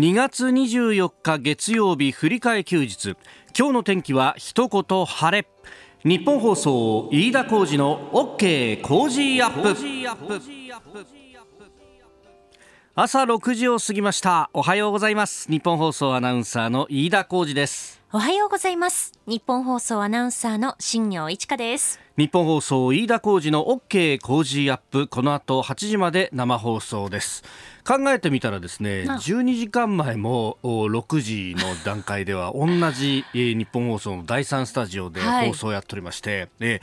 2月24日月曜日振り替え休日。今日の天気は一言晴れ。日本放送飯田浩二の OK 工事アップ。朝6時を過ぎました。おはようございます。日本放送アナウンサーの飯田浩二です。おはようございます。日本放送アナウンサーの新業一華です。日本放送飯田浩二の OK 工事アップ。この後8時まで生放送です考えてみたらですね12時間前も6時の段階では 同じ、えー、ニッポン放送の第3スタジオで放送をやっておりまして、はい、え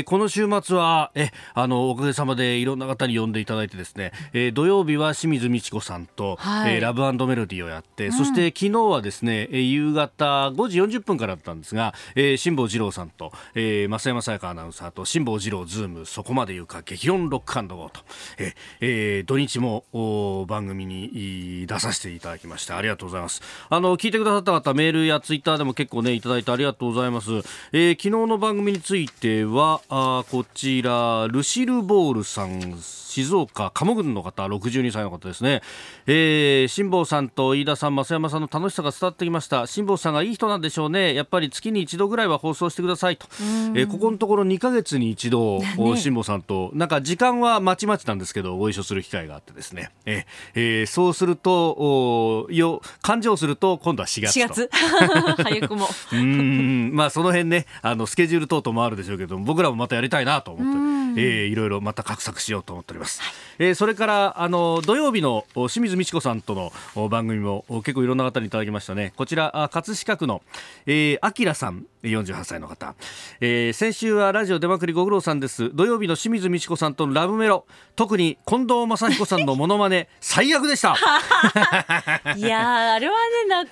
ー、この週末はえあのおかげさまでいろんな方に呼んでいただいてですね、えー、土曜日は清水ミチコさんと、はい、えー、ラブメロディーをやって、うん、そして昨日はですね夕方5時40分からだったんですが、えー、辛坊治郎さんと、えー、増山さやかアナウンサーと辛坊治郎ズームそこまで言うか激論ロックアンドゴーと、えーえー、土日も番組に出させていただきましてありがとうございます。あの聞いてくださった方メールやツイッターでも結構ねいただいてありがとうございます、えー、昨日の番組についてはあこちらルシルボールさん。静岡鴨郡の方62歳の方ですね、えー、辛坊さんと飯田さん増山さんの楽しさが伝わってきました。辛坊さんがいい人なんでしょうね。やっぱり月に一度ぐらいは放送してくださいと、えー、ここのところ2か月に一度、ね、辛坊さんとなんか時間はまちまちなんですけどご一緒する機会があってですね、えーえー、そうするとおよ勘定すると今度は4月4月。早くも。うん。まあその辺ねあのスケジュール等々もあるでしょうけど僕らもまたやりたいなと思って、えー、いろいろまた画策しようと思っております。ます、えー、それからあの土曜日の清水美智子さんとの番組も結構いろんな方にいただきましたね。こちら葛飾区のあきらさん48歳の方、えー、先週はラジオ出まくりご苦労さんです。土曜日の清水美智子さんとのラブメロ。特に近藤正彦さんのモノマネ 最悪でした。いやあれはねなかなか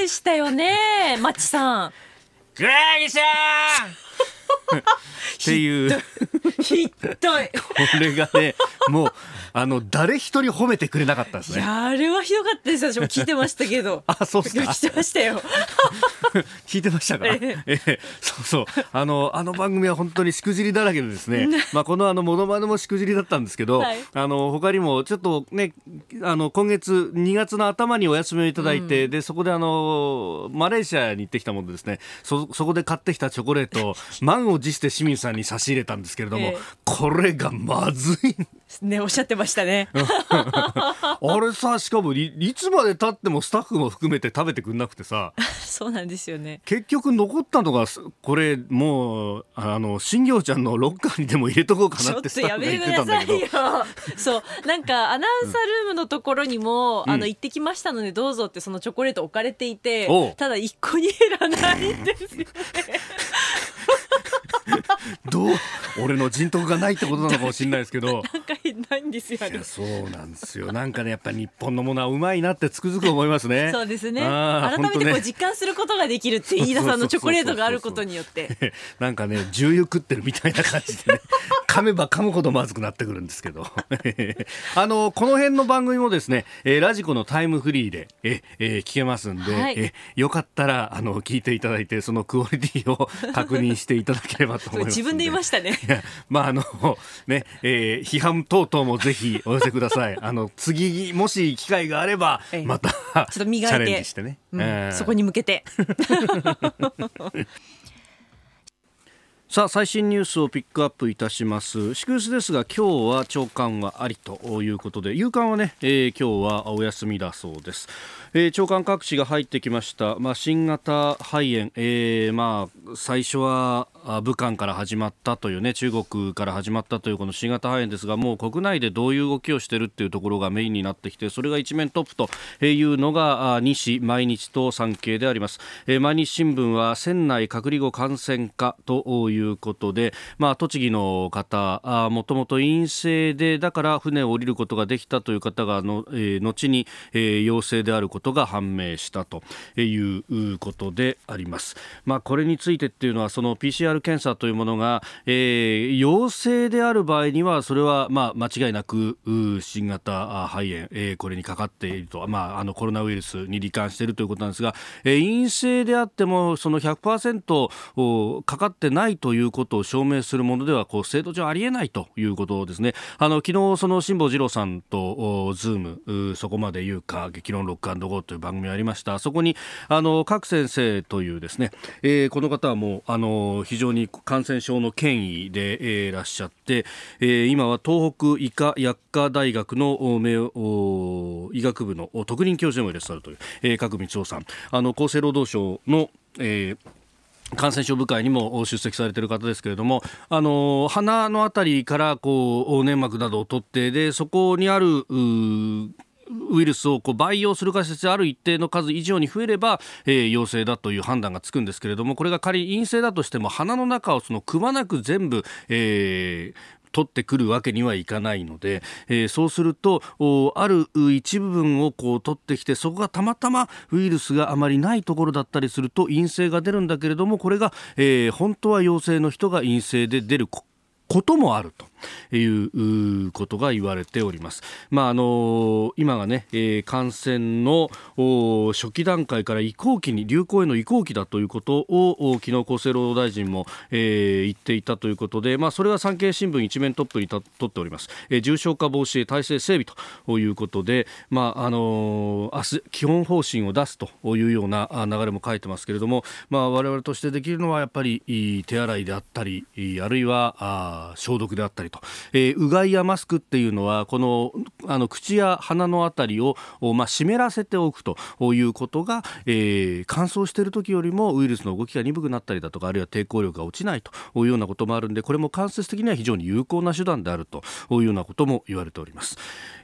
でしたよねマッチさん。グラギさんっていう。ひどい。これ がねもうあの誰一人褒めてくれなかったですね。あれはひどかったです。私も聞いてましたけど。あそうですか。聞いてましたよ。聞いてましたか、ええ。えそうそう。あのあの番組は本当にしくじりだらけでですね。まあこのあのモノマネもしくじりだったんですけど、はい、あの他にもちょっとねあの今月2月の頭にお休みをいただいて、うん、でそこであのマレーシアに行ってきたものでですね。そそこで買ってきたチョコレート 満を持して清水さんに差し入れたんですけれども、えこれがまずい。ねおっしゃってましたね。あれさしかもいいつまでたってもスタッフも含めて食べてくんなくてさ。そうなんですよね。結局残ったのがこれもうあの新業ちゃんのロッカーにでも入れとこうかなってスタッフが言ってたんだけど。そうなんかアナウンサールームのところにも、うん、あの行ってきましたのでどうぞってそのチョコレート置かれていて、ただ一個に減らないんですよね どう俺の人徳がないってことなのかもしれないですけど。なんかないんですよねそうなんですよ。なんかねやっぱり日本のものはうまいなってつくづく思いますね。そうですね。改めてこう実感することができるって飯田さんのチョコレートがあることによって。なんかね重油食ってるみたいな感じでね。噛めば噛むほどまずくなってくるんですけど。あのこの辺の番組もですね、えー、ラジコのタイムフリーでえ、えー、聞けますんで、はい、えよかったらあの聞いていただいてそのクオリティを確認していただければと思います自分で言いましたね。まああのね、えー、批判等々もぜひお寄せください。あの次もし機会があればまた、ちょっと磨いて。チャレンジしてね、うん。えー、そこに向けて。さあ最新ニュースをピックアップいたします。祝日ですが今日は朝刊はありということで夕刊はね、えー、今日はお休みだそうです。えー、長官各紙が入ってきました、まあ、新型肺炎、えーまあ、最初は武漢から始まったというね中国から始まったというこの新型肺炎ですがもう国内でどういう動きをしているっていうところがメインになってきてそれが一面トップというのが西毎日と産経であります、えー、毎日新聞は船内隔離後感染かということで、まあ、栃木の方もともと陰性でだから船を降りることができたという方がの、えー、後に、えー、陽性であることが判明したということであります。まあ、これについてっていうのはその PCR PCR 検査というものが、えー、陽性である場合にはそれは、まあ、間違いなく新型肺炎、えー、これにかかっていると、まあ、あのコロナウイルスに罹患しているということなんですが、えー、陰性であってもその100%かかってないということを証明するものではこう制度上ありえないということですね。あの昨日その辛坊治郎さんとズームそこまで言うか激論ロックゴーという番組ありましたそこにあの各先生というですね、えー、この方はもうあの非常常に感染症の権威で、え、いらっしゃって、えー、今は東北医科薬科大学の名医学部の特任教授でもいらっしゃるという、えー、角光夫さん。あの厚生労働省の、えー感染症部会にも出席されている方ですけれども、あの鼻のあたりからこう粘膜などを取ってでそこにあるウイルスをこう培養する仮説である一定の数以上に増えれば、えー、陽性だという判断がつくんですけれどもこれが仮に陰性だとしても鼻の中をそのくまなく全部、えー、取ってくるわけにはいかないので、えー、そうするとある一部分をこう取ってきてそこがたまたまウイルスがあまりないところだったりすると陰性が出るんだけれどもこれが、えー、本当は陽性の人が陰性で出る。こともあると。いうことが言われております。まああの今がね、えー、感染の初期段階から移行期に流行への移行期だということを昨日厚生労働大臣も、えー、言っていたということで、まあそれは産経新聞一面トップに取っております。えー、重症化防止へ体制整備ということで、まああの明日基本方針を出すというような流れも書いてますけれども、まあ我々としてできるのはやっぱり手洗いであったり、あるいはあ消毒であったりと、えー、うがいやマスクっていうのはこのあの口や鼻のあたりを、まあ、湿らせておくということが、えー、乾燥している時よりもウイルスの動きが鈍くなったりだとかあるいは抵抗力が落ちないというようなこともあるんでこれも間接的には非常に有効な手段であるというようなことも言われております、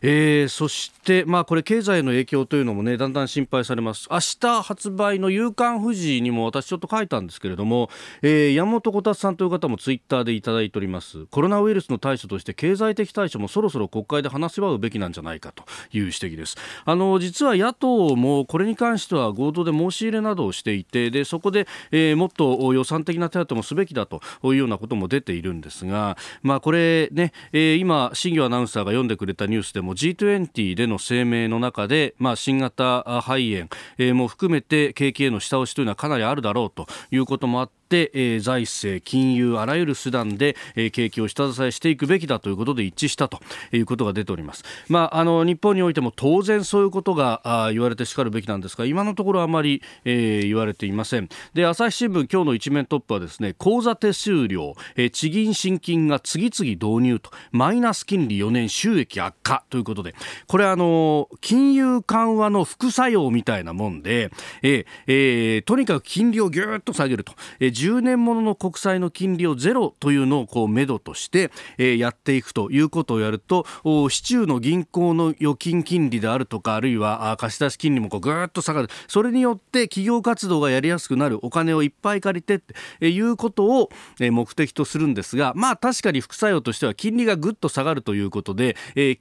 えー、そして、まあ、これ経済の影響というのもねだんだん心配されます。明日発売の夕刊富士にも私ちょっと書いたんですけれども、えー、山本小達さんという方もツイッターでいただいております。コロナウイルスの対処として経済的対処もそろそろ国会で話し合うべきなんじゃないかという指摘です。あの実は野党もこれに関しては合同で申し入れなどをしていてでそこで、えー、もっと予算的な手当もすべきだというようなことも出ているんですが、まあ、これね、えー、今新業アナウンサーが読んでくれたニュースでも G20 での声明の中で、まあ、新型肺炎、えー、も含めて景気への下押しというのはかなりあるだろうということもあって、えー、財政、金融あらゆる手段で、えー、景気を下支えしていくべきだということで一致したということが出ております。まあ、あの日本においても当然そういうことがあ言われてしかるべきなんですが今のところあまり、えー、言われていません。で朝日新聞今日の一面トップはですね口座手数料、えー、地銀新金が次々導入とマイナス金利4年収益悪化ということでこれあの金融緩和の副作用みたいなもんで、えーえー、とにかく金利をぎゅーっと下げると、えー、10年ものの国債の金利をゼロというのをこうめどとして、え、やっていくということをやると市中の銀行の預金金利であるとかあるいは貸し出し金利もこうぐーっと下がる。それによって企業活動がやりやすくなる。お金をいっぱい借りてっていうことを目的とするんですがまあ確かに副作用としては金利がぐっと下がるということで、えー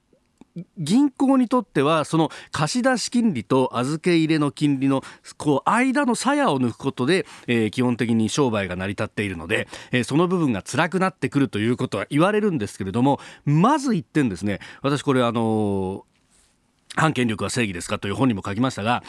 銀行にとってはその貸出金利と預け入れの金利のこう間の鞘を抜くことで、えー、基本的に商売が成り立っているので、えー、その部分が辛くなってくるということは言われるんですけれどもまず一点ですね。私これあのー、反権力は正義ですかという本にも書きましたが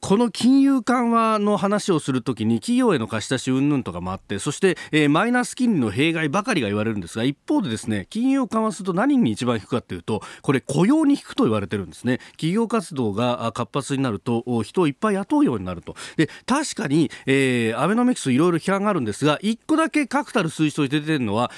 この金融緩和の話をするときに企業への貸し出し云々とかもあってそして、えー、マイナス金利の弊害ばかりが言われるんですが一方でですね金融緩和すると何に一番引くかというとこれ雇用に引くと言われてるんですね企業活動が活発になると人をいっぱい雇うようになるとで確かに、えー、アベノミクスいろいろ批判があるんですが一個だけ確たる数字として出てるのは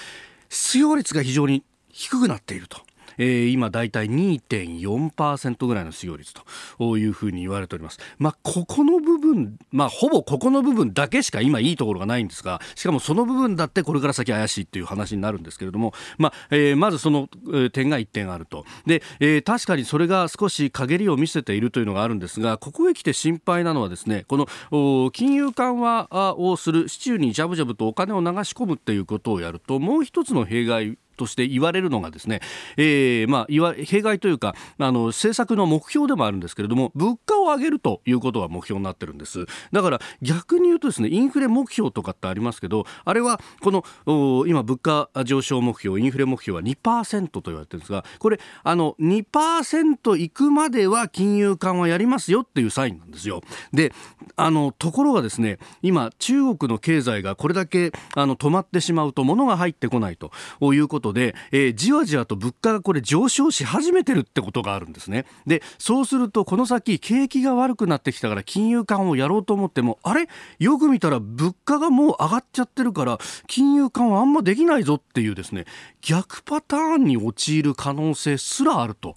失業率が非常に低くなっていると。えー、今だいたい2.4%ぐらいの失業率というふうに言われております。まあ、ここの部分、まあ、ほぼここの部分だけしか今いいところがないんですが、しかもその部分だってこれから先怪しいっていう話になるんですけれども、まあ、えー、まずその、点が1点あると。で、えー、確かにそれが少し陰りを見せているというのがあるんですが、ここへ来て心配なのはですね、この金融緩和をする市中にジャブジャブとお金を流し込むっていうことをやると、もう一つの弊害として言われるのがですね、えー、まあ、いわ弊害というかあの政策の目標でもあるんですけれども物価を上げるということが目標になってるんです。だから逆に言うとですねインフレ目標とかってありますけどあれはこの今物価上昇目標インフレ目標は2%と言われてるんですがこれあの2%いくまでは金融緩和やりますよっていうサインなんですよ。であのところがですね今中国の経済がこれだけあの止まってしまうと物が入ってこないということで、えー、じわじわと物価がこれ上昇し始めてるってことがあるんですね。でそうするとこの先景気が悪くなってきたから金融緩和をやろうと思ってもあれ？よく見たら物価がもう上がっちゃってるから金融緩和あんまできないぞっていうですね逆パターンに陥る可能性すらあると。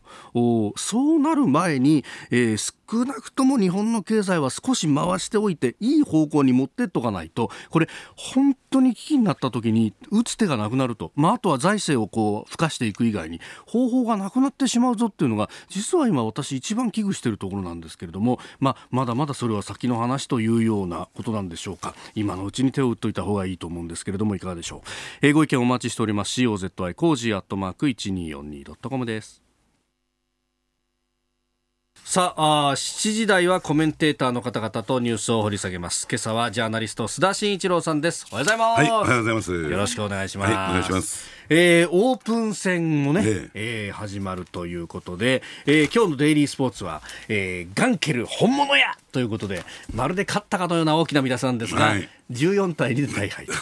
そうなる前に、えー、少なくとも日本の経済は少し回しておいていい方向に持ってっとかないとこれ本当に危機になった時に打つ手がなくなると、まあ、あとは財政をこう付加していく以外に方法がなくなってしまうぞっていうのが実は今私一番危惧しているところなんですけれども、まあ、まだまだそれは先の話というようなことなんでしょうか。今のうちに手を打っといた方がいいと思うんですけれどもいかがでしょう、えー、ご意見お待ちしております。COZY コージーアットマーク 1242.com です。さああ7時台はコメンテーターの方々とニュースを掘り下げます。今朝はジャーナリスト須田慎一郎さんです。おはようございます、はい、おはようございます。よろしくお願いします、はい、お願いします。えー、オープン戦もね、ええ。えー、始まるということで、えー、今日のデイリースポーツは、えー、ガンケル本物や！ということでまるで勝ったかのような大きな皆さんですが、はい、14対2で大敗と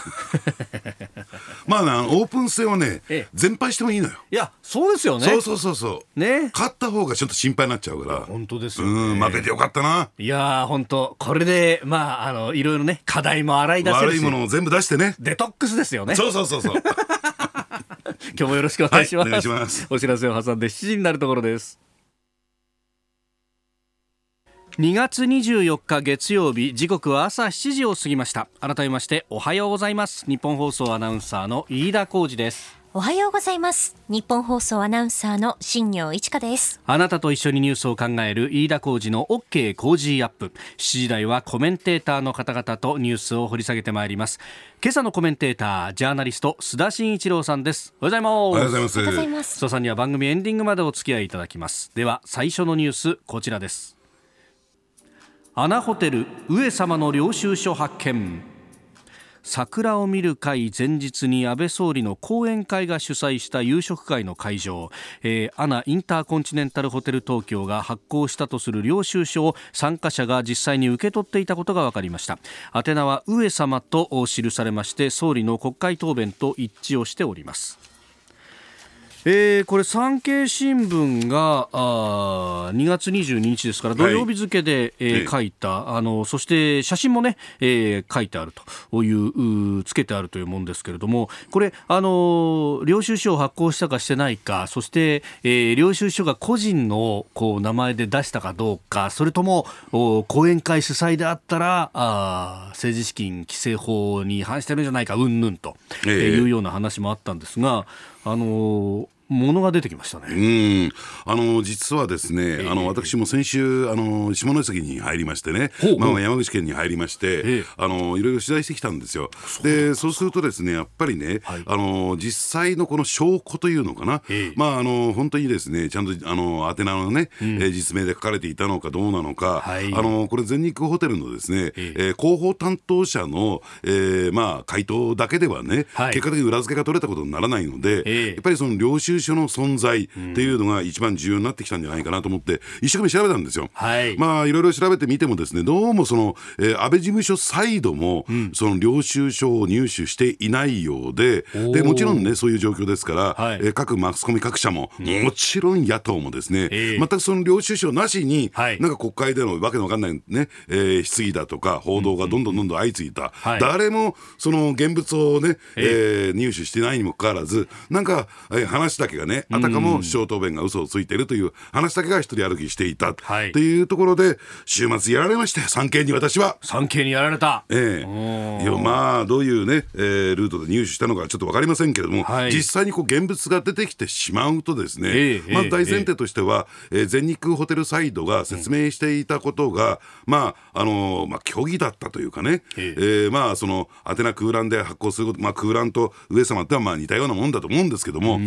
まあなオープン戦はね、ええ、全敗してもいいのよ。いやそうですよね。そうそうそうそう。ね。勝った方がちょっと心配になっちゃうから。本当ですよ、ね、うん負けてよかったな。いや本当これでまああのいろいろね課題も洗い出せる悪いものを全部出してね。デトックスですよね。そうそうそうそう。今日もよろしくお願いします、はい、お願いします。お知らせを挟んで7時になるところです2月24日月曜日時刻は朝7時を過ぎました。改めましておはようございます。日本放送アナウンサーの飯田浩二です。おはようございます。日本放送アナウンサーの新業一華です。あなたと一緒にニュースを考える飯田浩二の OK 工事アップ。7時台はコメンテーターの方々とニュースを掘り下げてまいります。今朝のコメンテータージャーナリスト須田慎一郎さんです。おはようございます。おはようございます。須田さんには番組エンディングまでお付き合いいただきます。では最初のニュースこちらですアナホテル上様の領収書発見。桜を見る会前日に安倍総理の講演会が主催した夕食会の会場、えー、アナインターコンチネンタルホテル東京が発行したとする領収書を参加者が実際に受け取っていたことが分かりました。宛名は上様と記されまして総理の国会答弁と一致をしております。えー、これ産経新聞があ2月22日ですから土曜日付で、はい、えー、書いたあのそして写真もね、えー、書いてあるというつけてあるというものですけれどもこれあの領収書を発行したかしてないかそして、えー、領収書が個人のこう名前で出したかどうかそれとも講演会主催であったらあ政治資金規正法に違反してるんじゃないかうんぬんというような話もあったんですが、あのものが出てきましたね。あの実はですね、えー、あの私も先週あの下関に入りましてね、まあ山口県に入りまして、えー、あのいろいろ取材してきたんですよ。でそうするとですねやっぱりね、はい、あの実際のこの証拠というのかな、えー、まああの本当にですねちゃんとあの宛名のね、うん、え実名で書かれていたのかどうなのか、はい、あのこれ全日空ホテルのですね、えー、えー、広報担当者の、えー、まあ回答だけではね、はい、結果的に裏付けが取れたことにならないので、やっぱりその領収書の存在っていうのが一番重要になってきたんじゃないかなと思って、一生懸命調べたんですよ。はい、まあいろいろ調べてみてもですねどうもその、えー、安倍事務所サイドも、うん、その領収書を入手していないようででもちろんねそういう状況ですから、はい、えー、各マスコミ各社も、もちろん野党もですね、えー、全くその領収書なしに、はい、なんか国会でのわけのわかんないね、えー、質疑だとか報道がどんどんどんどん相次いだ、うん、誰もその現物をね、えー、えー、入手してないにもかかわらずなんか、えー、話だけけがね、あたかも首相答弁が嘘をついているという話だけが一人歩きしていた、はい、というところで、週末やられましたよ、産経に私は。産経にやられた。ええ。いやまあ、どういうね、えー、ルートで入手したのかちょっと分かりませんけれども、はい、実際にこう現物が出てきてしまうとですね、えー、まあ、大前提としては、えー、全日空ホテルサイドが説明していたことが、まあ、あのー、まあ、虚偽だったというかね、えー、えー、まあ、その、アテナ空欄で発行すること、まあ、空欄と上様ってはまあ似たようなもんだと思うんですけども、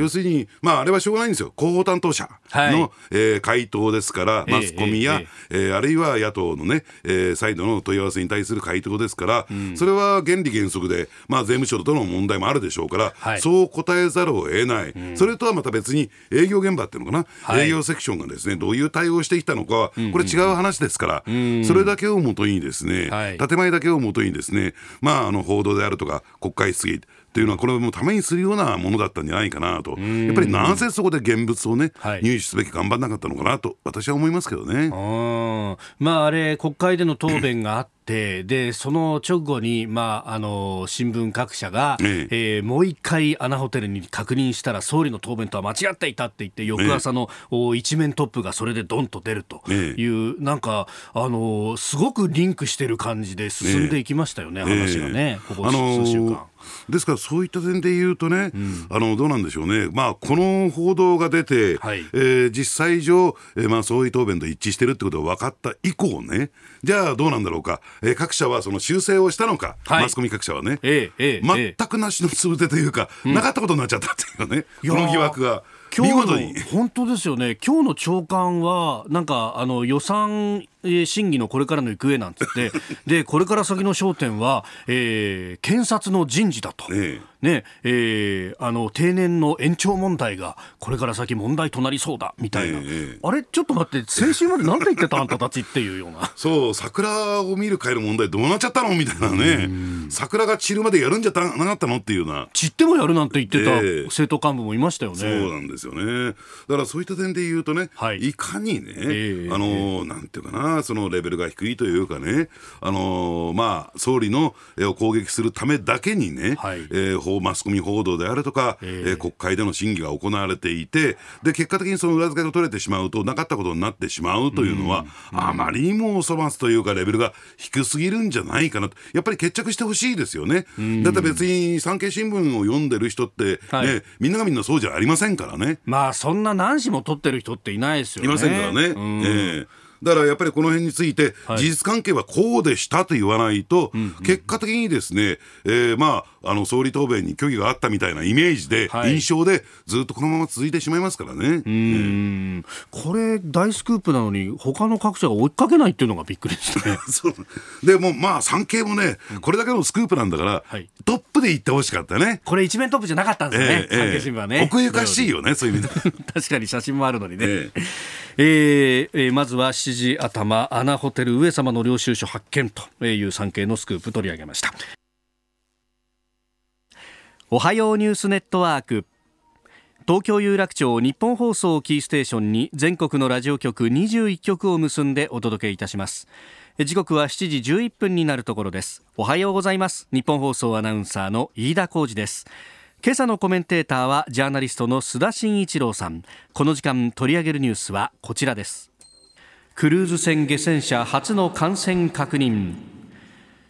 要するに、まあ、あれはしょうがないんですよ。広報担当者の、はい、えー、回答ですから、マスコミや、えー、えー、あるいは野党のね、えー、サイドの問い合わせに対する回答ですから、うん、それは原理原則で、まあ、税務署との問題もあるでしょうから、はい、そう答えざるを得ない、うん、それとはまた別に営業現場っていうのかな、はい、営業セクションがですねどういう対応してきたのかは、これ違う話ですから、うん、それだけをもとにですね、はい、建前だけをもとにですね、まあ、あの報道であるとか国会質疑っていうのはこれもためにするようなものだったんじゃないかなと。やっぱりなぜそこで現物をね、はい、入手すべき頑張らなかったのかなと私は思いますけどね。あまああれ国会での答弁があって でその直後に、まあ、あの新聞各社が、ええ。えー、もう一回アナホテルに確認したら総理の答弁とは間違っていたって言って翌朝の、え一面トップがそれでドンと出ると。いう、えなんかあのすごくリンクしてる感じで進んでいきましたよね、話がね、ここ数週間。ですからそういった点で言うとね、うん、あのどうなんでしょうね、まあ、この報道が出て、はい、えー、実際上、えーまあ、総理答弁と一致してるってことが分かった以降ね、じゃあどうなんだろうか、えー、各社はその修正をしたのか、はい、マスコミ各社はね、えーえー、全くなしのつぶてというか、なかったことになっちゃったっていうね、この疑惑が。今日の 本当ですよね。今日の長官はなんかあの予算審議のこれからの行方なんつって でこれから先の焦点は、えー、検察の人事だと。ええ。ねえー、あの定年の延長問題がこれから先問題となりそうだみたいな、えー、あれちょっと待って先週まで何て言ってたあんたたちっていうような。そう桜を見る会の問題どうなっちゃったの？みたいなね。桜が散るまでやるんじゃなかったの？っていうな。散ってもやるなんて言ってた政党幹部もいましたよね、そうなんですよね。だからそういった点で言うとね、はい、いかにね、えー、あのなんていうかなそのレベルが低いというかね。あのまあ総理のを攻撃するためだけにね、はい。えーマスコミ報道であるとか、えー、国会での審議が行われていてで結果的にその裏付けが取れてしまうとなかったことになってしまうというのは、あまりにもお粗末というかレベルが低すぎるんじゃないかなと。やっぱり決着してほしいですよね。だって別に産経新聞を読んでる人って、ね、はい、みんながみんなそうじゃありませんからね。まあそんな何紙も取ってる人っていないですよね。いませんからね。えーだからやっぱりこの辺について、事実関係はこうでしたと言わないと、結果的にですね、えー、まあ、あの総理答弁に虚偽があったみたいなイメージで、印象で、ずっとこのまま続いてしまいますからね。うん、これ、大スクープなのに、他の各社が追いかけないっていうのがびっくりですね。でもまあ、産経もね、これだけのスクープなんだから、はい、トップで行ってほしかったね。これ、一面トップじゃなかったんですね、えー、産経新聞はね。奥ゆかしいよね、そういう意味で。確かに写真もあるのにね。えーえー、まずは7時頭アナホテル上様の領収書発見という産経のスクープ取り上げましたおはようニュースネットワーク。東京有楽町日本放送キーステーションに全国のラジオ局21局を結んでお届けいたします。時刻は7時11分になるところです。おはようございます。日本放送アナウンサーの飯田浩二です。今朝のコメンテーターはジャーナリストの須田慎一郎さん。この時間取り上げるニュースはこちらです。クルーズ船下船者初の感染確認。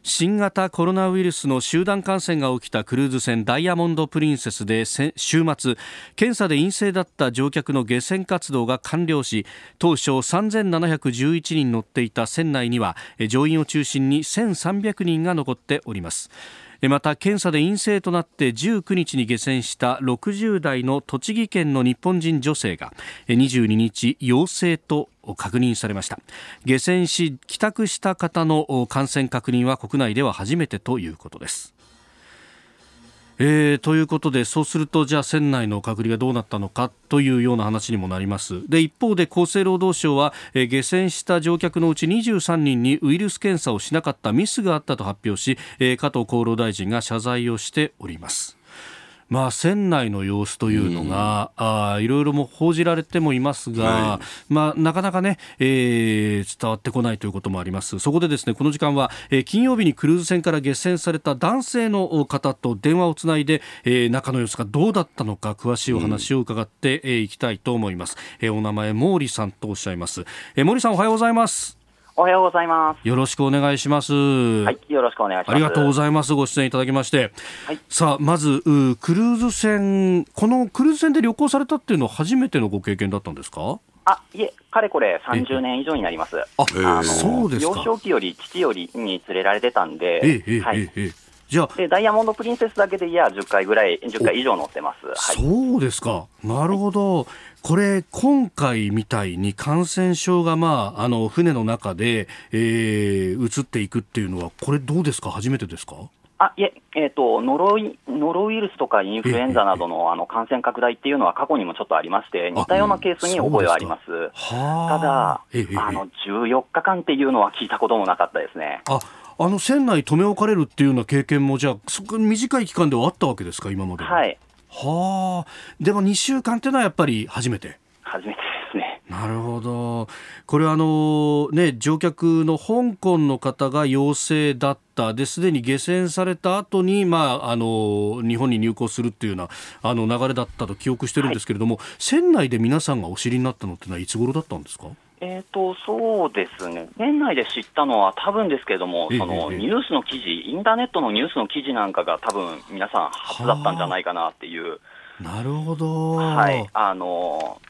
新型コロナウイルスの集団感染が起きたクルーズ船ダイヤモンド・プリンセスで週末検査で陰性だった乗客の下船活動が完了し当初3711人乗っていた船内には乗員を中心に1300人が残っております。また検査で陰性となって19日に下船した60代の栃木県の日本人女性が22日陽性と確認されました。下船し帰宅した方の感染確認は国内では初めてということです。えー、ということでそうするとじゃあ船内の隔離がどうなったのかというような話にもなります。で一方で厚生労働省は、えー、下船した乗客のうち23人にウイルス検査をしなかったミスがあったと発表し、えー、加藤厚労大臣が謝罪をしております。まあ、船内の様子というのが、うん、あいろいろも報じられてもいますが、はい、まあ、なかなかね、えー、伝わってこないということもあります。そこでですね、この時間は、えー、金曜日にクルーズ船から下船された男性の方と電話をつないで、えー、中の様子がどうだったのか、詳しいお話を伺ってい、うん、えー、きたいと思います。えー、お名前、毛利さんとおっしゃいます。えー、毛利さん、おはようございます。おはようございます。よろしくお願いします。はい、よろしくお願いします。ありがとうございます。ご出演いただきまして。はい、さあ、まず、クルーズ船、このクルーズ船で旅行されたっていうのは初めてのご経験だったんですか？あ、いえ、かれこれ30年以上になります。あ、あそうです幼少期より父よりに連れられてたんで、ええ、はい。えじゃでダイヤモンド・プリンセスだけでいや10回ぐらい、10回以上乗ってます、はい、そうですか、なるほど、これ、今回みたいに感染症が、まあ、あの船の中で、えー、移っていくっていうのは、これ、どうですか、初めてですか？あいえ、えーと、ノロイノロウイルスとかインフルエンザなどのあの感染拡大っていうのは過去にもちょっとありまして、似たようなケースに覚えはあります。ただ、あ。の14日間っていうのは聞いたこともなかったですね。ああの船内留め置かれるっていうような経験も、じゃあ、そこ短い期間ではあったわけですか、今まではい。はあ、でも2週間っていうのはやっぱり初めて？初めてですね。なるほど。これあのね乗客の香港の方が陽性だったですでに下船された後にまああの日本に入港するっていうようなあの流れだったと記憶してるんですけれども、はい、船内で皆さんがお知りになったのってのはいつ頃だったんですか？えーと、そうですね、年内で知ったのは多分ですけれども、そのニュースの記事、インターネットのニュースの記事なんかが、多分皆さん、初だったんじゃないかなっていう。なるほど、はい。あの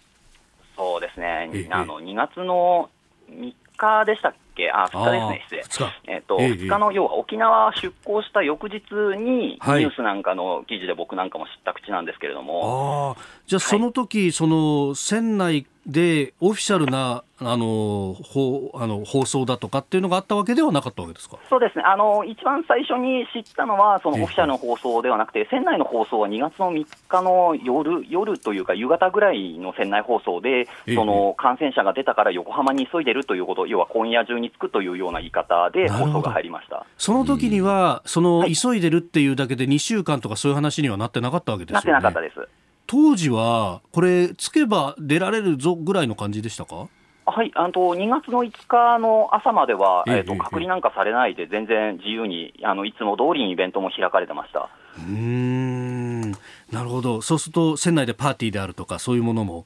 そうですね、あの2月の3日でしたっけ、あ2日ですね、失礼、えーとえ2日の要は沖縄出港した翌日に、ニュースなんかの記事で僕なんかも知った口なんですけれども。あじゃあ、その時、はい、その船内でオフィシャルなあの放あの放送だとかっていうのがあったわけではなかったわけですか？そうですね、あの一番最初に知ったのは、そのオフィシャルの放送ではなくて、船内の放送は2月の3日の夜夜というか、夕方ぐらいの船内放送で、その感染者が出たから横浜に急いでるということ、要は今夜中に着くというような言い方で放送が入りました。その時には、その急いでるっていうだけで、2週間とかそういう話にはなってなかったわけですよね。なってなかったです。当時は、これ、つけば出られるぞぐらいの感じでしたか？はい、あの2月の5日の朝までは、えーと、隔離なんかされないで、全然自由にあのいつも通りにイベントも開かれてました。うん。なるほど、そうすると、船内でパーティーであるとか、そういうものも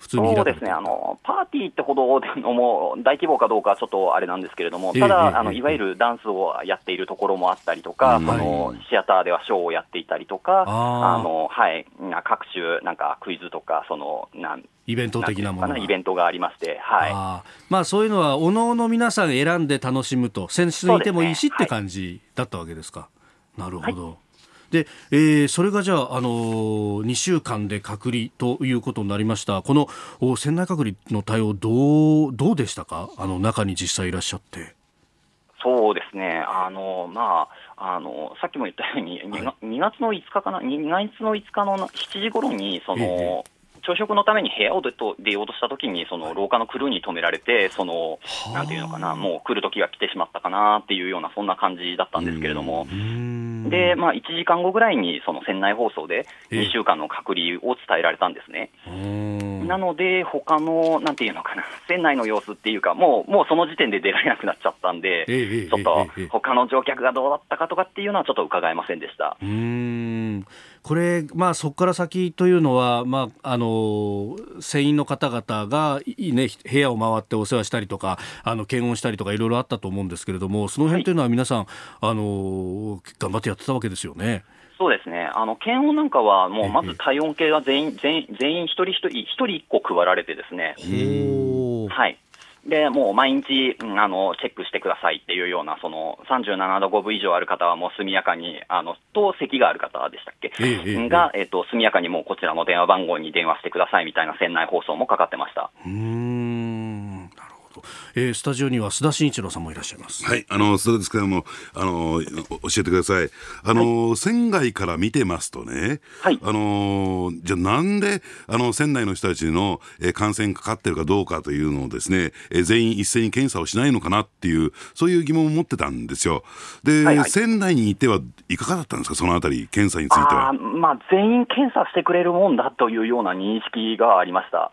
普通にそうですね。あの、パーティーってほどのも大規模かどうかちょっとあれなんですけれども、ただ、あのいわゆるダンスをやっているところもあったりとか、あのシアターではショーをやっていたりとか、あのはい、各種なんかクイズとか、そのなんイベント的なものイベントがありまして、はい。あまあ、そういうのは、おのおの皆さん選んで楽しむと、選手にいてもいいしって感じだったわけですか。なるほど、はいで、えー、それがじゃあ、あのー、2週間で隔離ということになりました、この船内隔離の対応どう、どうでしたか、あの中に実際いらっしゃって。そうですね、あのまあ、あのさっきも言ったように、はい、2, 月の5日かな、2月の5日の7時頃に、その、えー朝食のために部屋を出出ようとしたときに、その廊下のクルーに止められて、そのなんていうのかな、もう来る時が来てしまったかなっていうような、そんな感じだったんですけれども、で、まあ、1時間後ぐらいに、その船内放送で2週間の隔離を伝えられたんですね。なので、他のなんていうのかな、船内の様子っていうか、もうもうその時点で出られなくなっちゃったんで、ちょっと他の乗客がどうだったかとかっていうのは、ちょっと伺えませんでした。うんこれ、まあ、そこから先というのは、まあ、あの船員の方々が、ね、部屋を回ってお世話したりとかあの検温したりとかいろいろあったと思うんですけれどもその辺というのは皆さん、はい、あの頑張ってやってたわけですよね。そうですね、あの検温なんかは、もうまず体温計が全員、全員全員一人一人、一人一個配られてですね。はいで、もう毎日、うん、あの、チェックしてくださいっていうような、その、37度5分以上ある方はもう速やかに、あの、と、咳がある方でしたっけ、ええ、が、えっ、ー、と、速やかにもうこちらの電話番号に電話してくださいみたいな船内放送もかかってました。うん、えー、スタジオには須田慎一郎さんもいらっしゃいます。はい、あの須田ですけども、あの教えてください。あの、はい、船外から見てますとね、はい、あのじゃあなんであの船内の人たちの、えー、感染かかってるかどうかというのをですね、えー、全員一斉に検査をしないのかなっていうそういう疑問を持ってたんですよ。で、はいはい、船内にいてはいかがだったんですか？そのあたり検査については。まあ全員検査してくれるもんだというような認識がありました。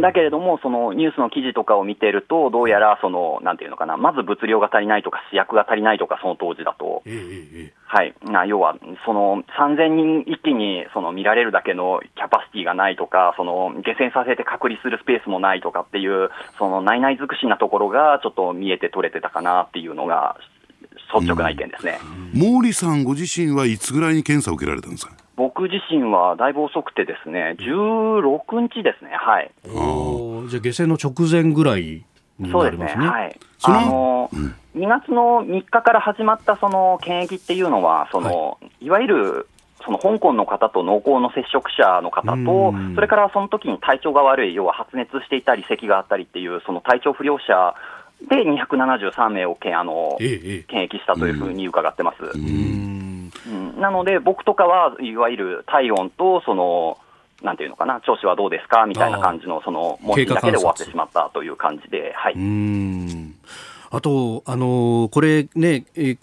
だけれどもそのニュースの記事とかを見てるとどうやらそのなんていうのかなまず物量が足りないとか試薬が足りないとかその当時だと、はい、な要はその3000人一気にその見られるだけのキャパシティがないとかその下船させて隔離するスペースもないとかっていうその内々尽くしなところがちょっと見えて取れてたかなっていうのが率直な意見ですね、毛利さんご自身はいつぐらいに検査を受けられたんですか？僕自身はだいぶ遅くてですね、16日ですね、はい。じゃあ、下船の直前ぐらいね。そうですね、はい。あの、うん、2月の3日から始まったその検疫っていうのは、その、はい、いわゆるその香港の方と濃厚の接触者の方と、それからその時に体調が悪い、要は発熱していたり、咳があったりっていう、その体調不良者で273名をけあの、ええ、検疫したというふうに伺ってます。うんなので、僕とかはいわゆる体温とそのなんていうのかな、調子はどうですかみたいな感じの、その文字だけで終わってしまったという感じで、はい、あと、あのこれね、え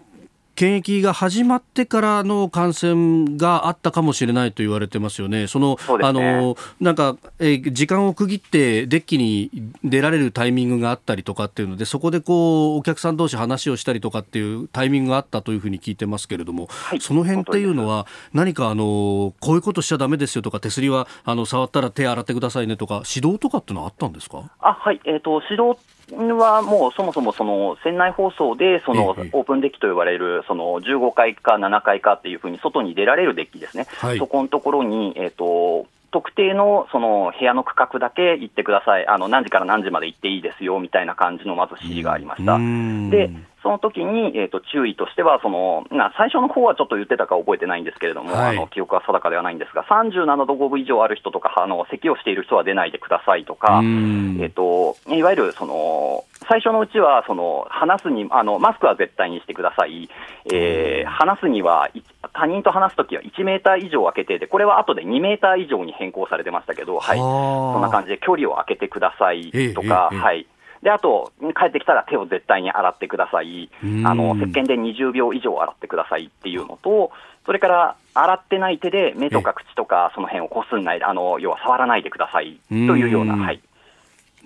検疫が始まってからの感染があったかもしれないと言われてますよね、その、ね、あのなんか、えー、時間を区切ってデッキに出られるタイミングがあったりとかっていうので、そこでこうお客さん同士話をしたりとかっていうタイミングがあったというふうに聞いてますけれども、はい、その辺っていうのは、何かあのこういうことしちゃだめですよとか、手すりはあの触ったら手洗ってくださいねとか、指導とかってのはあったんですか？あはい、えーと、指導はもうそもそもその船内放送でそのオープンデッキと呼ばれるその15階か7階かっていうふうに外に出られるデッキですね、はい、そこのところに、えーと、特定のその部屋の区画だけ行ってください、あの何時から何時まで行っていいですよみたいな感じのまず指示がありました。でその時に、えーと、注意としてはその、な最初の方はちょっと言ってたか覚えてないんですけれども、はい、あの記憶は定かではないんですが、37度5分以上ある人とか、あの咳をしている人は出ないでくださいとか、えーと、いわゆるその最初のうちはその話すにあの、マスクは絶対にしてください、えー、話すには、他人と話すときは1メーター以上空けてで、これは後で2メーター以上に変更されてましたけど、はい、そんな感じで距離を空けてくださいとか。はいで、あと、帰ってきたら手を絶対に洗ってください。あの、石鹸で20秒以上洗ってくださいっていうのと、それから、洗ってない手で目とか口とかその辺をこすんない、あの、要は触らないでくださいというような、はい。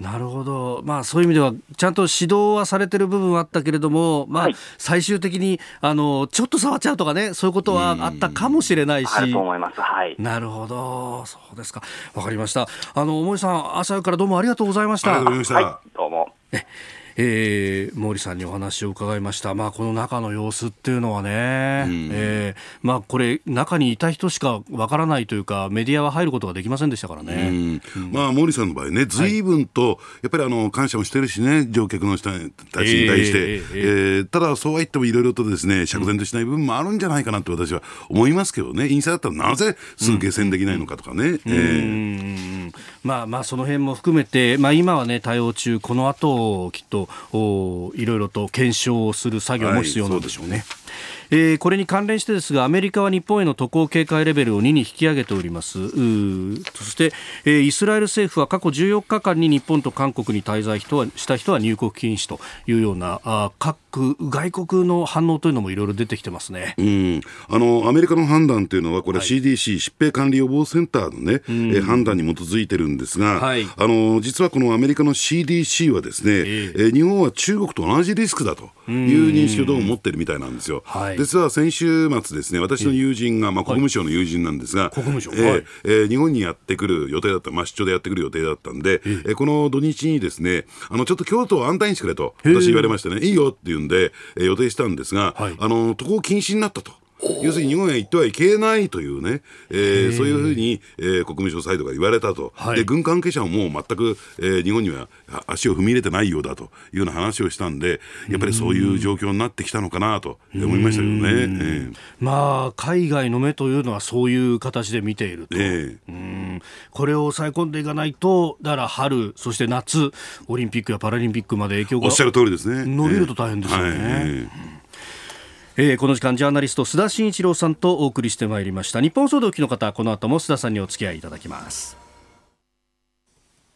なるほど、まあ、そういう意味ではちゃんと指導はされてる部分はあったけれども、まあ、はい、最終的にあのちょっと触っちゃうとかねそういうことはあったかもしれないし。はい、なるほど。そうですか。わかりました。あの大井さん朝からどうもありがとうございました。はい、どうもえー、毛利さんにお話を伺いました、まあ、この中の様子っていうのはね、うん、えー、まあ、これ、中にいた人しかわからないというか、メディアは入ることができませんでしたからね、うん。うん、まあ、毛利さんの場合ね、ずい。ぶんと、やっぱりあの感謝もしてるしね、乗客の人たちに対して、えー、えー、ただ、そうは言ってもいろいろとですね釈然としない部分もあるんじゃないかなと私は思いますけどね、陰性だったらなぜすぐ下船できないのかとかね。えまあまあその辺も含めて、まあ、今はね対応中この後きっとおいろいろと検証をする作業も必要なんでしょうね。はいえー、これに関連してですがアメリカは日本への渡航警戒レベルを2に引き上げております。そして、えー、イスラエル政府は過去14日間に日本と韓国に滞在人はした人は入国禁止というようなあ各外国の反応というのもいろいろ出てきてますね、うん、あのアメリカの判断というのはこれは CDC、はい、疾病管理予防センターのね、うん、えー、判断に基づいてるんですが、はい、あの実はこのアメリカの CDC はですね、えー、え日本は中国と同じリスクだという認識をどうも持ってるみたいなんですよ。はい実は先週末ですね、私の友人が、まあ、国務省の友人なんですが、国務省、えーえー、日本にやってくる予定だった、まあ、出張でやってくる予定だったんで、えー、この土日にですね、あのちょっと京都を安泰にしてくれと、私言われましてね、いいよって言うんで、えー、予定したんですが、はい、あの渡航禁止になったと。要するに日本へ行ってはいけないというね、えー、そういうふうに、えー、国務省サイドが言われたと、はい、で軍関係者ももう全く、えー、日本には足を踏み入れてないようだというような話をしたんで、やっぱりそういう状況になってきたのかなと思いましたけどね、えー、まあ、海外の目というのはそういう形で見ていると、えー、うん。これを抑え込んでいかないと、だから春、そして夏、オリンピックやパラリンピックまで影響がおっしゃる通りですね。伸びると大変ですよね。えーはいえー、この時間ジャーナリスト須田慎一郎さんとお送りしてまいりました。日本総動機の方この後も須田さんにお付き合いいただきます。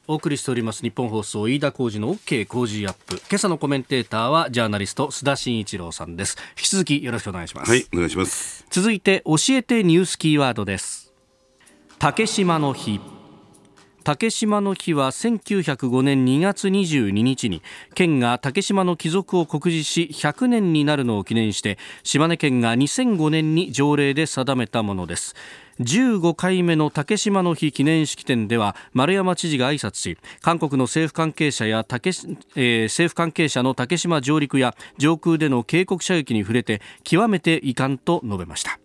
お送りしております日本放送飯田浩司の OK 工事アップ。今朝のコメンテーターはジャーナリスト須田慎一郎さんです。引き続きよろしくお願いします。はいお願いします。続いて教えてニュースキーワードです。竹島の日竹島の日は1905年2月22日に県が竹島の帰属を告示し100年になるのを記念して島根県が2005年に条例で定めたものです。15回目の竹島の日記念式典では丸山知事が挨拶し韓国の政府関係者や竹、えー、政府関係者の竹島上陸や上空での警告射撃に触れて極めて遺憾と述べました。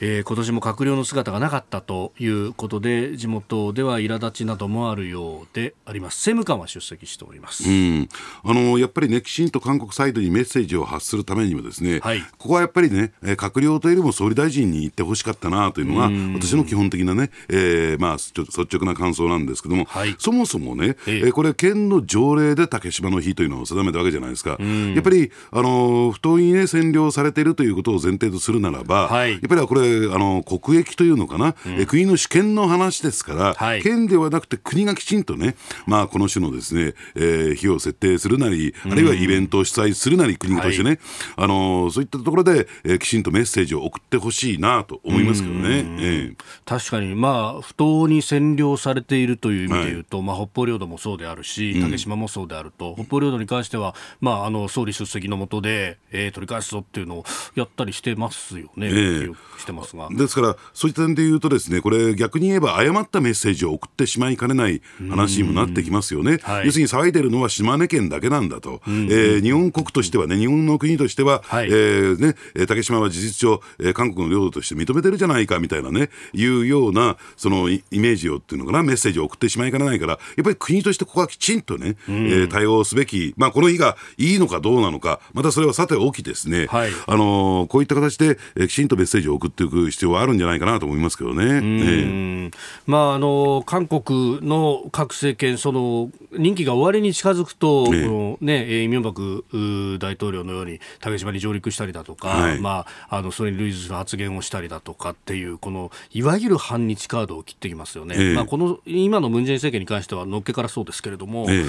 えー、今年も閣僚の姿がなかったということで地元では苛立ちなどもあるようであります。政務官は出席しております、うん、あのやっぱりねきちんと韓国サイドにメッセージを発するためにもですね、はい、ここはやっぱりね閣僚というよりも総理大臣に言ってほしかったなというのが私の基本的なね、えー、まあ率直な感想なんですけども、はい、そもそもね、えー、これ県の条例で竹島の日というのを定めたわけじゃないですか、やっぱりあの不当にね占領されているということを前提とするならば、はい、やっぱりこれあの国益というのかな、うん、国の主権の話ですから、はい、県ではなくて国がきちんとね、まあ、この種のですね、えー、費用を設定するなり、あるいはイベントを主催するなり、国としてね、はい、あのそういったところで、えー、きちんとメッセージを送ってほしいなと思いますけどね、えー、確かに、まあ、不当に占領されているという意味でいうと、はい、まあ、北方領土もそうであるし、竹島もそうであると、うん、北方領土に関しては、まあ、あの総理出席のもとで、えー、取り返すぞっていうのをやったりしてますよね、えー、してますが。ですから、そういった点で言うと、ですねこれ、逆に言えば誤ったメッセージを送ってしまいかねない話にもなってきますよね。はい、要するに騒いでるのは島根県だけなんだと、えー、日本国としてはね、日本の国としては、はい、えー、ね、竹島は事実上、えー、韓国の領土として認めてるじゃないかみたいなね、いうようなそのイメージをっていうのかな、メッセージを送ってしまいかねないから、やっぱり国としてここはきちんとね、えー、対応すべき、まあ、この日がいいのかどうなのか、またそれはさておきですね、はい、あのー、こういった形で、えー、きちんとメッセージを送っていく必要はあるんじゃないかなと思いますけどね。ねまあ、あの韓国の各政権、その任期が終わりに近づくと、ねね、イ・ミョンバク大統領のように竹島に上陸したりだとか、はい、まあ、あのそれに類似する発言をしたりだとかっていう、このいわゆる反日カードを切ってきますよね。えまあ、この今のムン・ジェイン政権に関しては、のっけからそうですけれども。え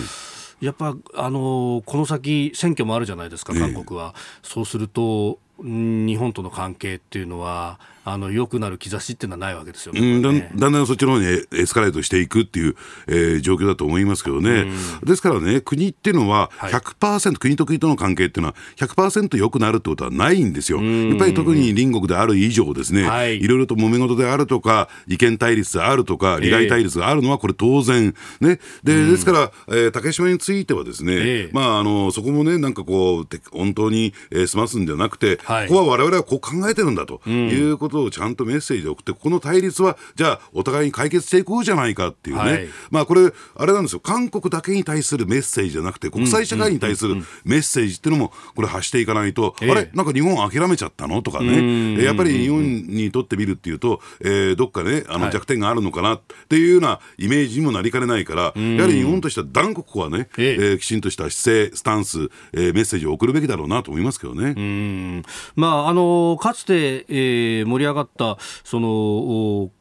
やっぱあのこの先、選挙もあるじゃないですか、韓国は。そうすると日本との関係っていうのはあの良くなる兆しっていうのはないわけですよね、ね。だんだんだんそっちの方にエスカレートしていくっていう、えー、状況だと思いますけどね、ですからね、国っていうのは100%、はい、国と国との関係っていうのは100%良くなるってことはないんですよ、やっぱり特に隣国である以上、ですね、はい、いろいろと揉め事であるとか、意見対立であるとか、利害対立があるのは、これ、当然、ね、でですから、えー、竹島については、ですね、えー、まあ、あのそこもね、なんかこう、本当に、えー、済ますんじゃなくて、はい、ここはわれわれはこう考えてるんだということをちゃんとメッセージを送って、この対立は、じゃあ、お互いに解決していこうじゃないかっていうね、はい、まあこれ、あれなんですよ、韓国だけに対するメッセージじゃなくて、国際社会に対するメッセージっていうのも、これ、発していかないと、あれ、なんか日本諦めちゃったの？とかね、やっぱり日本にとってみるっていうと、えー、どっかね、あの弱点があるのかなっていうようなイメージにもなりかねないから、やはり日本としては断固ここはね、えー、きちんとした姿勢、スタンス、えー、メッセージを送るべきだろうなと思いますけどね。まああのかつて、えー、盛り上がったその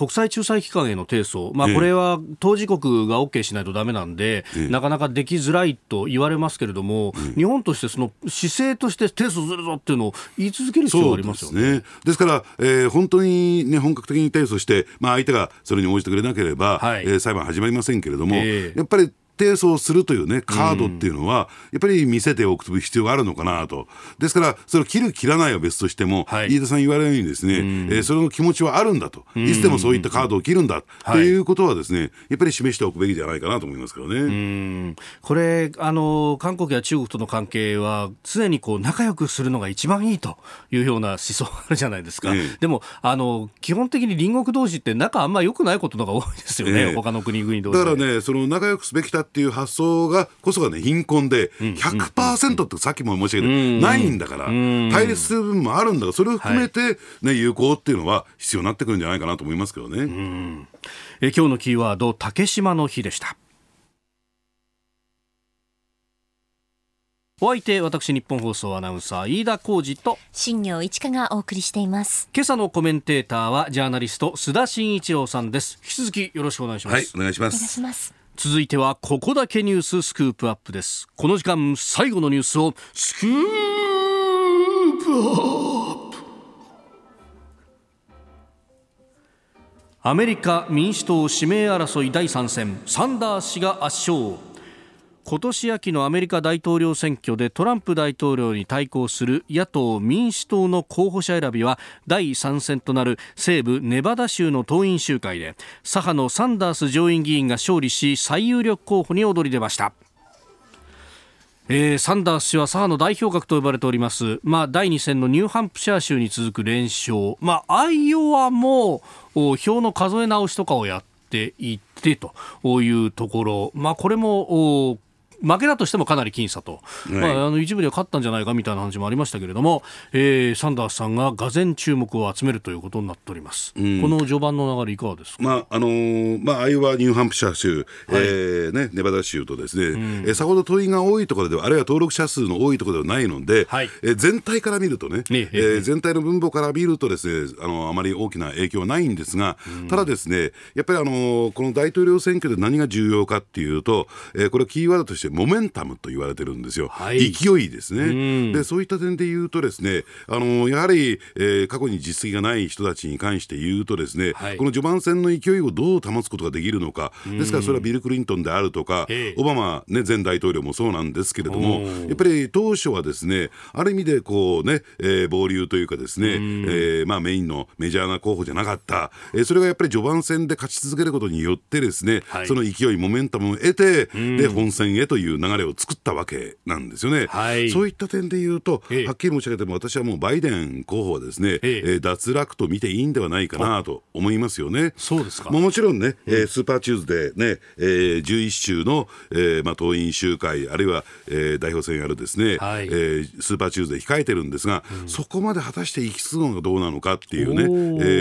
国際仲裁機関への提訴、まあ、これは当事国が OK しないとだめなんで、ええ、なかなかできづらいと言われますけれども、え、日本としてその姿勢として提訴するぞっていうのを言い続ける必要がありますよね。ですね。ですから、えー、本当に、ね、本格的に提訴して、まあ、相手がそれに応じてくれなければ、はい、えー、裁判始まりませんけれども、やっぱり定層するというね、カードっていうのは、やっぱり見せておく必要があるのかなと。ですから、それを切る、切らないは別としても、はい、飯田さん言われるようにですね、えー、それの気持ちはあるんだと。いつでもそういったカードを切るんだということはですね、やっぱり示しておくべきじゃないかなと思いますけどね。これ、あの、韓国や中国との関係は、常にこう、仲良くするのが一番いいというような思想があるじゃないですか。ええ、でも、あの、基本的に隣国同士って仲あんま良くないことのが多いですよね、え、他の国々同士。だからね、その仲良くすべきだっていう発想がこそがね、貧困で100%ってさっきも申し上げた、ないんだから、対立する部分もあるんだから、それを含めて、ね、有効っていうのは必要になってくるんじゃないかなと思いますけどね。え今日のキーワード、竹島の日でした。お相手私日本放送アナウンサー飯田浩二と新業一華がお送りしています。今朝のコメンテーターはジャーナリスト須田慎一郎さんです。引き続きよろしくお願いします。はいお願いします。お願いします続いてはここだけニューススクープアップです。この時間最後のニュースをスクープアップ。アメリカ民主党指名争い第3戦サンダース氏が圧勝。今年秋のアメリカ大統領選挙でトランプ大統領に対抗する野党・民主党の候補者選びは第3戦となる西部ネバダ州の党員集会で左派のサンダース上院議員が勝利し最有力候補に躍り出ました。えー、サンダース氏は左派の代表格と呼ばれております、まあ、第2戦のニューハンプシャー州に続く連勝、まあ、アイオワも票の数え直しとかをやっていってというところ、まあ、これも負けだとしてもかなり僅差と、はい、まあ、あの一部では勝ったんじゃないかみたいな話もありましたけれども、えー、サンダースさんががぜ注目を集めるということになっております、うん、この序盤の流れいかがですか、まああのー、まあ、アイオワニューハンプシャー州、はい、えー、ね、ネバダ州とですね、うん、えー、さほど党員が多いところではあるいは登録者数の多いところではないので、はい、えー、全体から見るとね、ねえー、全体の分母から見るとですねあのあまり大きな影響はないんですが、うん、ただですねやっぱりあのー、この大統領選挙で何が重要かっていうと、えー、これキーワードとしてモメンタムと言われてるんですよ、はい、勢いですね、でそういった点で言うとですねあのやはり、えー、過去に実績がない人たちに関して言うとですね、はい、この序盤戦の勢いをどう保つことができるのか。ですからそれはビル・クリントンであるとかオバマ、ね、前大統領もそうなんですけれどもやっぱり当初はですねある意味でこうね、えー、暴流というかですね、えー、まあ、メインのメジャーな候補じゃなかった、えー、それがやっぱり序盤戦で勝ち続けることによってですね、はい、その勢いモメンタムを得てで本戦へという流れを作ったわけなんですよね、はい、そういった点で言うと、はっきり申し上げても、私はもうバイデン候補はですね、ええ。脱落と見ていいんではないかなと思いますよね。そうですか。もちろんね、えー、スーパーチューズデーね、えー、11州の、えーまあ、党員集会、あるいは、えー、代表選あるですね、はい、えー、スーパーチューズデー控えてるんですが、うん、そこまで果たして行き着くのがどうなのかっていうね、え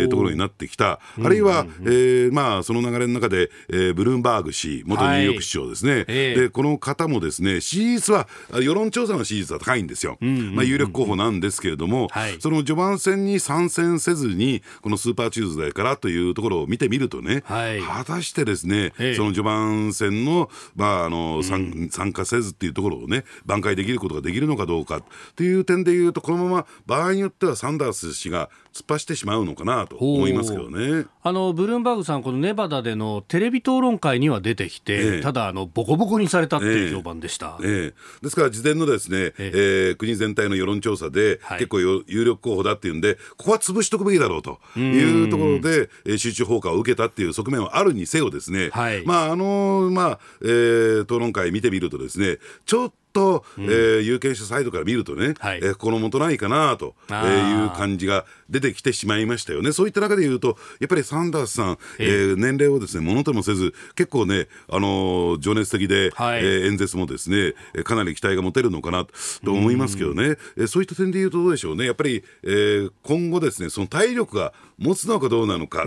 ー、ところになってきた、あるいは、ううん、えー、まあ、その流れの中で、えー、ブルームバーグ氏、元ニューヨーク市長ですね、はい、でこの方もですね、支持率は世論調査の支持率は高いんですよ、まあ、有力候補なんですけれども、はい、その序盤戦に参戦せずに、このスーパーチューズデーからというところを見てみるとね、はい、果たしてですね、その序盤戦の,、まああの参参加せずっていうところをね、挽回できることができるのかどうかという点でいうと、このまま場合によってはサンダース氏が突っ走ってしまうのかなと思いますけどね。あのブルームバーグさん、このネバダでのテレビ討論会には出てきて、ええ、ただあの、ボコボコにされたっていう評判でした、ええ。ですから、事前のですね、ええ。えー、国全体の世論調査で、はい、結構有力候補だっていうんで、ここは潰しとくべきだろうというところで、えー、集中放火を受けたっていう側面はあるにせよですね、はい、まああのまあえー、討論会見てみるとですねちょっと、うん、えー、有権者サイドから見るとね、はい、えー、心もとないかなという感じが出てきてしまいましたよね。そういった中で言うと、やっぱりサンダースさん、えー、年齢をですね、ものともせず、結構ね、あのー、情熱的で、はい、えー、演説もですね、かなり期待が持てるのかなと思いますけどね、えー、そういった点で言うとどうでしょうね。やっぱり、えー、今後ですね、その体力が持つのかどうなのか。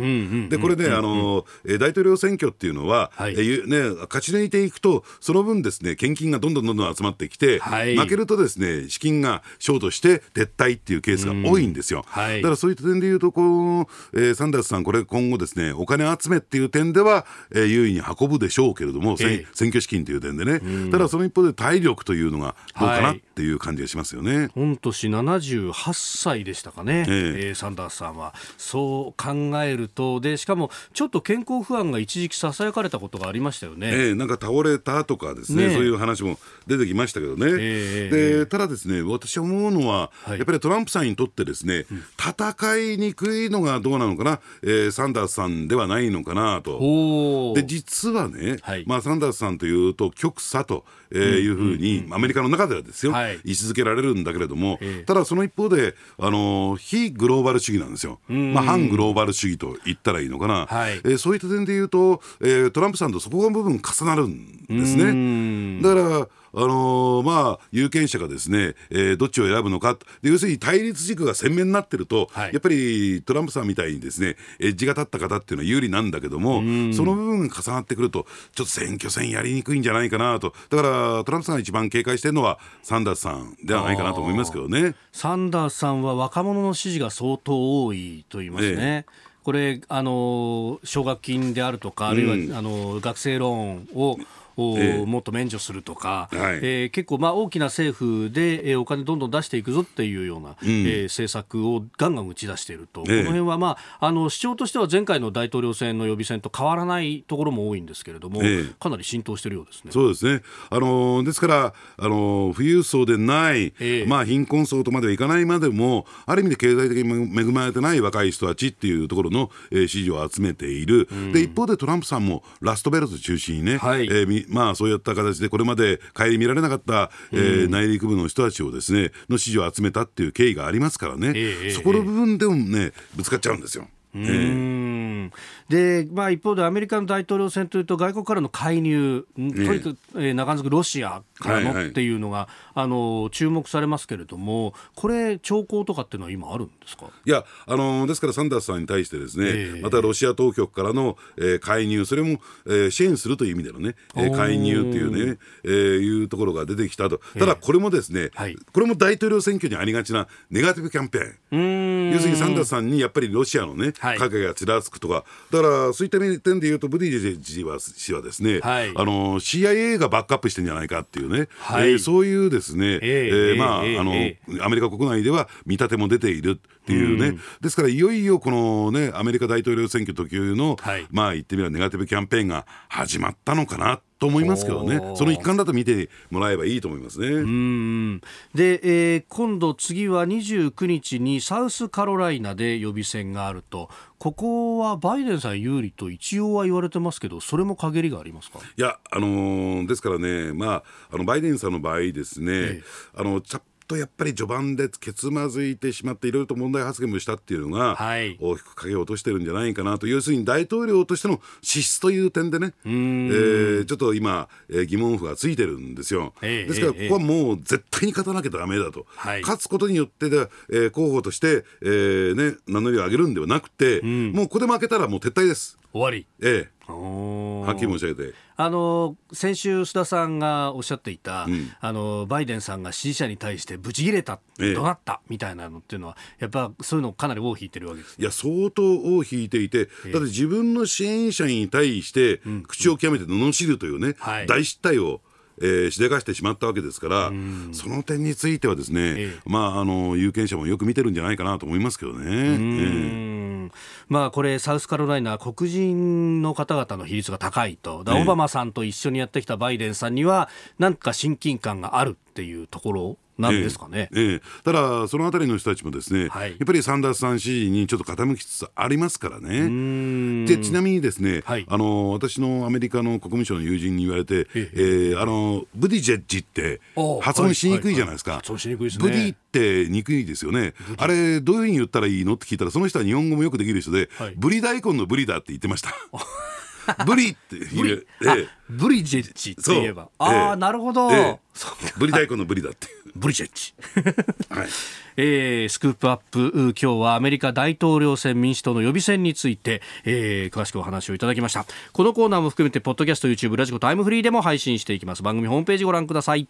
で、これね、あのー、大統領選挙っていうのは、はい、えー、ね、勝ち抜いていくと、その分ですね、献金がどんどんどんどん集まってきて、はい、負けるとですね資金がショートして撤退っていうケースが多いんですよ、はい、だからそういった点でいうとこの、えー、サンダースさんこれ今後ですねお金集めっていう点では、えー、優位に運ぶでしょうけれども、えー、選挙資金という点でね、ただその一方で体力というのがどうかなっていう感じがしますよね。御年78歳でしたかね、えー、えー、サンダースさんは。そう考えるとでしかもちょっと健康不安が一時期ささやかれたことがありましたよね。えー、なんか倒れたとかですね、ね、そういう話も出てきましたけどね、えー、でただですね私は思うのは、はい、やっぱりトランプさんにとってですね、うん、戦いにくいのがどうなのかな、えー、サンダースさんではないのかなと。で実はね、はい、まあ、サンダースさんというと極左と、えー、いうふうに、アメリカの中ではですよ、はい、位置づけられるんだけれども、ただその一方で、あの非グローバル主義なんですよ、まあ、反グローバル主義と言ったらいいのかな、はい、えー、そういった点で言うと、えー、トランプさんとそこが部分重なるんですね。だからあのー、まあ、有権者がですね、えー、どっちを選ぶのかで、要するに対立軸が鮮明になってると、はい、やっぱりトランプさんみたいにですね、エッジが立った方っていうのは有利なんだけども、その部分が重なってくると、ちょっと選挙戦やりにくいんじゃないかなと、だからトランプさんが一番警戒してるのは、サンダースさんではないかなと思いますけどね。サンダースさんは若者の支持が相当多いと言いますね。ええ。これあの奨学金であるとか、あるいは、あの学生ローンをもっと免除するとか、はい、えー、結構まあ大きな政府で、えー、お金どんどん出していくぞっていうような、うん、えー、政策をガンガン打ち出していると、えー、この辺はまああの主張としては前回の大統領選の予備選と変わらないところも多いんですけれども、えー、かなり浸透しているようですね。そうですね。あのですからあの富裕層でない、えー、まあ貧困層とまではいかないまでもある意味で経済的に恵まれてない若い人たちっていうところの、えー、支持を集めている。うん、で一方でトランプさんもラストベルト中心にね、はい、えー、まあそういった形でこれまで顧みられなかった、えー、内陸部の人たちをですねの支持を集めたっていう経緯がありますからね、えー、そこの部分でもねぶつかっちゃうんですよ。うん、で、まあ、一方でアメリカの大統領選というと外国からの介入、とにかく、えー、中づくロシアからのっていうのが、はいはい、あの注目されますけれどもこれ兆候とかっていうのは今あるんですか？いやあのですからサンダースさんに対してですね、えー、またロシア当局からの、えー、介入それも、えー、支援するという意味でのね、えー、介入っていうね、えー、いうところが出てきたと。ただこれもですね、はい、これも大統領選挙にありがちなネガティブキャンペーン。要するにサンダースさんにやっぱりロシアのねはい、影がちらつくとか、だからそういった点でいうと、ブディジェ氏は氏はですね、はい、あの CIA がバックアップしてんじゃないかっていうね、はい、えー、そういうですね、えー、えー、まあ、あの、アメリカ国内では見立ても出ているっていうね、うん、ですからいよいよこのね、アメリカ大統領選挙特有の、はい、まあ言ってみればネガティブキャンペーンが始まったのかなと思いますけどね、その一環だと見てもらえばいいと思いますね。うんで、えー、今度、次は29日にサウスカロライナで予備選があると、ここはバイデンさん有利と一応は言われてますけど、それも陰りがありますか？いや、あのー、ですからね、まあ、あのバイデンさんの場合ですね、ええ、あのチャッとやっぱり序盤でけつまずいてしまっていろいろと問題発言もしたっていうのが、大きく影を落としてるんじゃないかなと。要するに大統領としての資質という点でね、えー、ちょっと今、えー、疑問符がついてるんですよ、えー、ですからここはもう絶対に勝たなきゃだめだと、勝つことによってで、えー、候補として、えーね、名乗りを上げるんではなくて、もうここで負けたらもう撤退です。終わり、ええはっきり申し上げて。あの先週、須田さんがおっしゃっていた、うん、あのバイデンさんが支持者に対してブチ切れた、ええ、怒鳴ったみたいなのっていうのは、やっぱそういうのかなり尾を引いてるわけです、いや、相当尾を引いていて、え、だって自分の支援者に対して、口を極めて罵るというね、うん、大失態を。えー、しでかしてしまったわけですから、その点についてはですね、ええ、まあ、あの有権者もよく見てるんじゃないかなと思いますけどね。えー、まあ、これ、サウスカロライナ、黒人の方々の比率が高いと、オバマさんと一緒にやってきたバイデンさんには、なんか親近感があるっていうところなんですかね、えー、えー、ただ、そのあたりの人たちもですね、はい、やっぱりサンダースさん支持にちょっと傾きつつありますからね。でちなみにですね、はい、あの私のアメリカの国務省の友人に言われて、えー、あのブディジェッジって発音しにくいじゃないですか。発音しにくいですね。ブディってにくいですよね。あれどういうふうに言ったらいいの？って聞いたらその人は日本語もよくできる人で、はい、ブリ大根のブリだって言ってました。ブリってブリ,、ええ、ブリジェッジって言えばああ、なるほど、えブリ大根のブリだってブリジェッジ、はい。えー、スクープアップ。今日はアメリカ大統領選民主党の予備選について、えー、詳しくお話をいただきました。このコーナーも含めてポッドキャスト YouTube ラジコタイムフリーでも配信していきます。番組ホームページご覧ください